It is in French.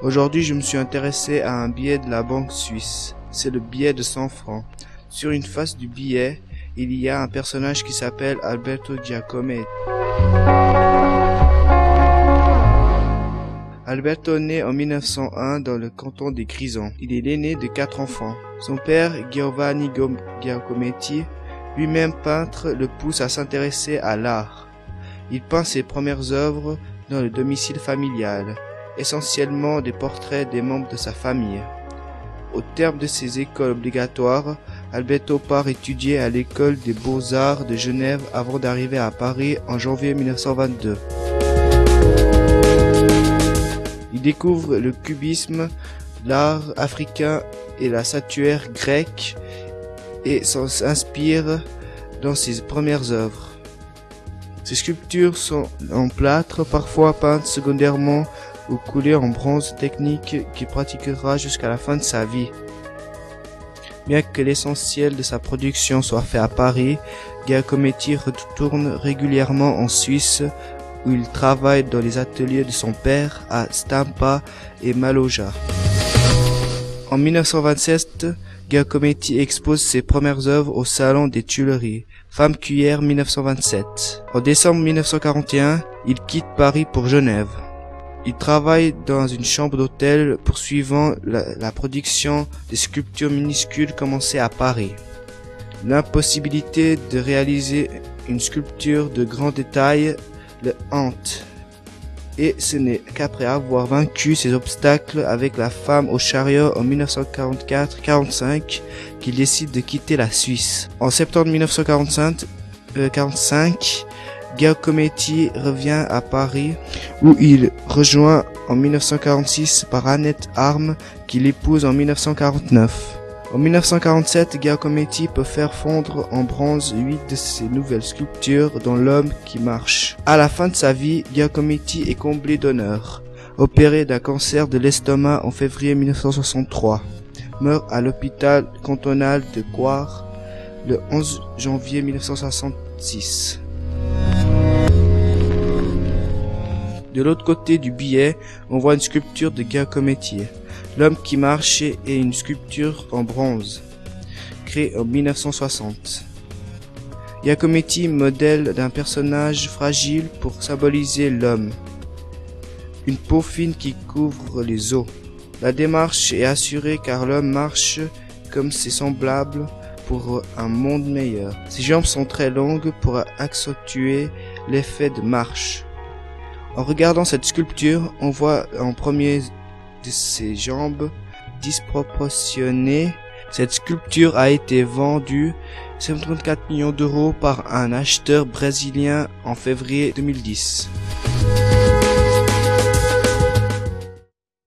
Aujourd'hui, je me suis intéressé à un billet de la banque suisse. C'est le billet de 100 francs. Sur une face du billet, il y a un personnage qui s'appelle Alberto Giacometti. Alberto naît en 1901 dans le canton des Grisons. Il est l'aîné de quatre enfants. Son père, Giovanni Giacometti, lui-même peintre, le pousse à s'intéresser à l'art. Il peint ses premières œuvres dans le domicile familial, essentiellement des portraits des membres de sa famille. Au terme de ses écoles obligatoires, Alberto part étudier à l'école des beaux-arts de Genève avant d'arriver à Paris en janvier 1922. Il découvre le cubisme, l'art africain et la statuaire grecque et s'inspire dans ses premières œuvres. Ses sculptures sont en plâtre, parfois peintes secondairement ou coulées en bronze technique qu'il pratiquera jusqu'à la fin de sa vie. Bien que l'essentiel de sa production soit fait à Paris, Giacometti retourne régulièrement en Suisse où il travaille dans les ateliers de son père à Stampa et Maloja. En 1927, Giacometti expose ses premières œuvres au Salon des Tuileries, Femme cuillère 1927. En décembre 1941, il quitte Paris pour Genève. Il travaille dans une chambre d'hôtel poursuivant la, production des sculptures minuscules commencées à Paris. L'impossibilité de réaliser une sculpture de grand détail le hante. Et ce n'est qu'après avoir vaincu ces obstacles avec la femme au chariot en 1944-45 qu'il décide de quitter la Suisse. En septembre 1945, euh, 45, Giacometti revient à Paris où il rejoint en 1946 par Annette Arm qu'il épouse en 1949. En 1947, Giacometti peut faire fondre en bronze huit de ses nouvelles sculptures dont l'homme qui marche. À la fin de sa vie, Giacometti est comblé d'honneur. Opéré d'un cancer de l'estomac en février 1963. Meurt à l'hôpital cantonal de Coire le 11 janvier 1966. De l'autre côté du billet, on voit une sculpture de Giacometti. L'homme qui marchait est une sculpture en bronze, créée en 1960. Giacometti modèle d'un personnage fragile pour symboliser l'homme. Une peau fine qui couvre les os. La démarche est assurée car l'homme marche comme ses semblables pour un monde meilleur. Ses jambes sont très longues pour accentuer l'effet de marche. En regardant cette sculpture, on voit en premier de ses jambes disproportionnées. Cette sculpture a été vendue 54 millions d'euros par un acheteur brésilien en février 2010.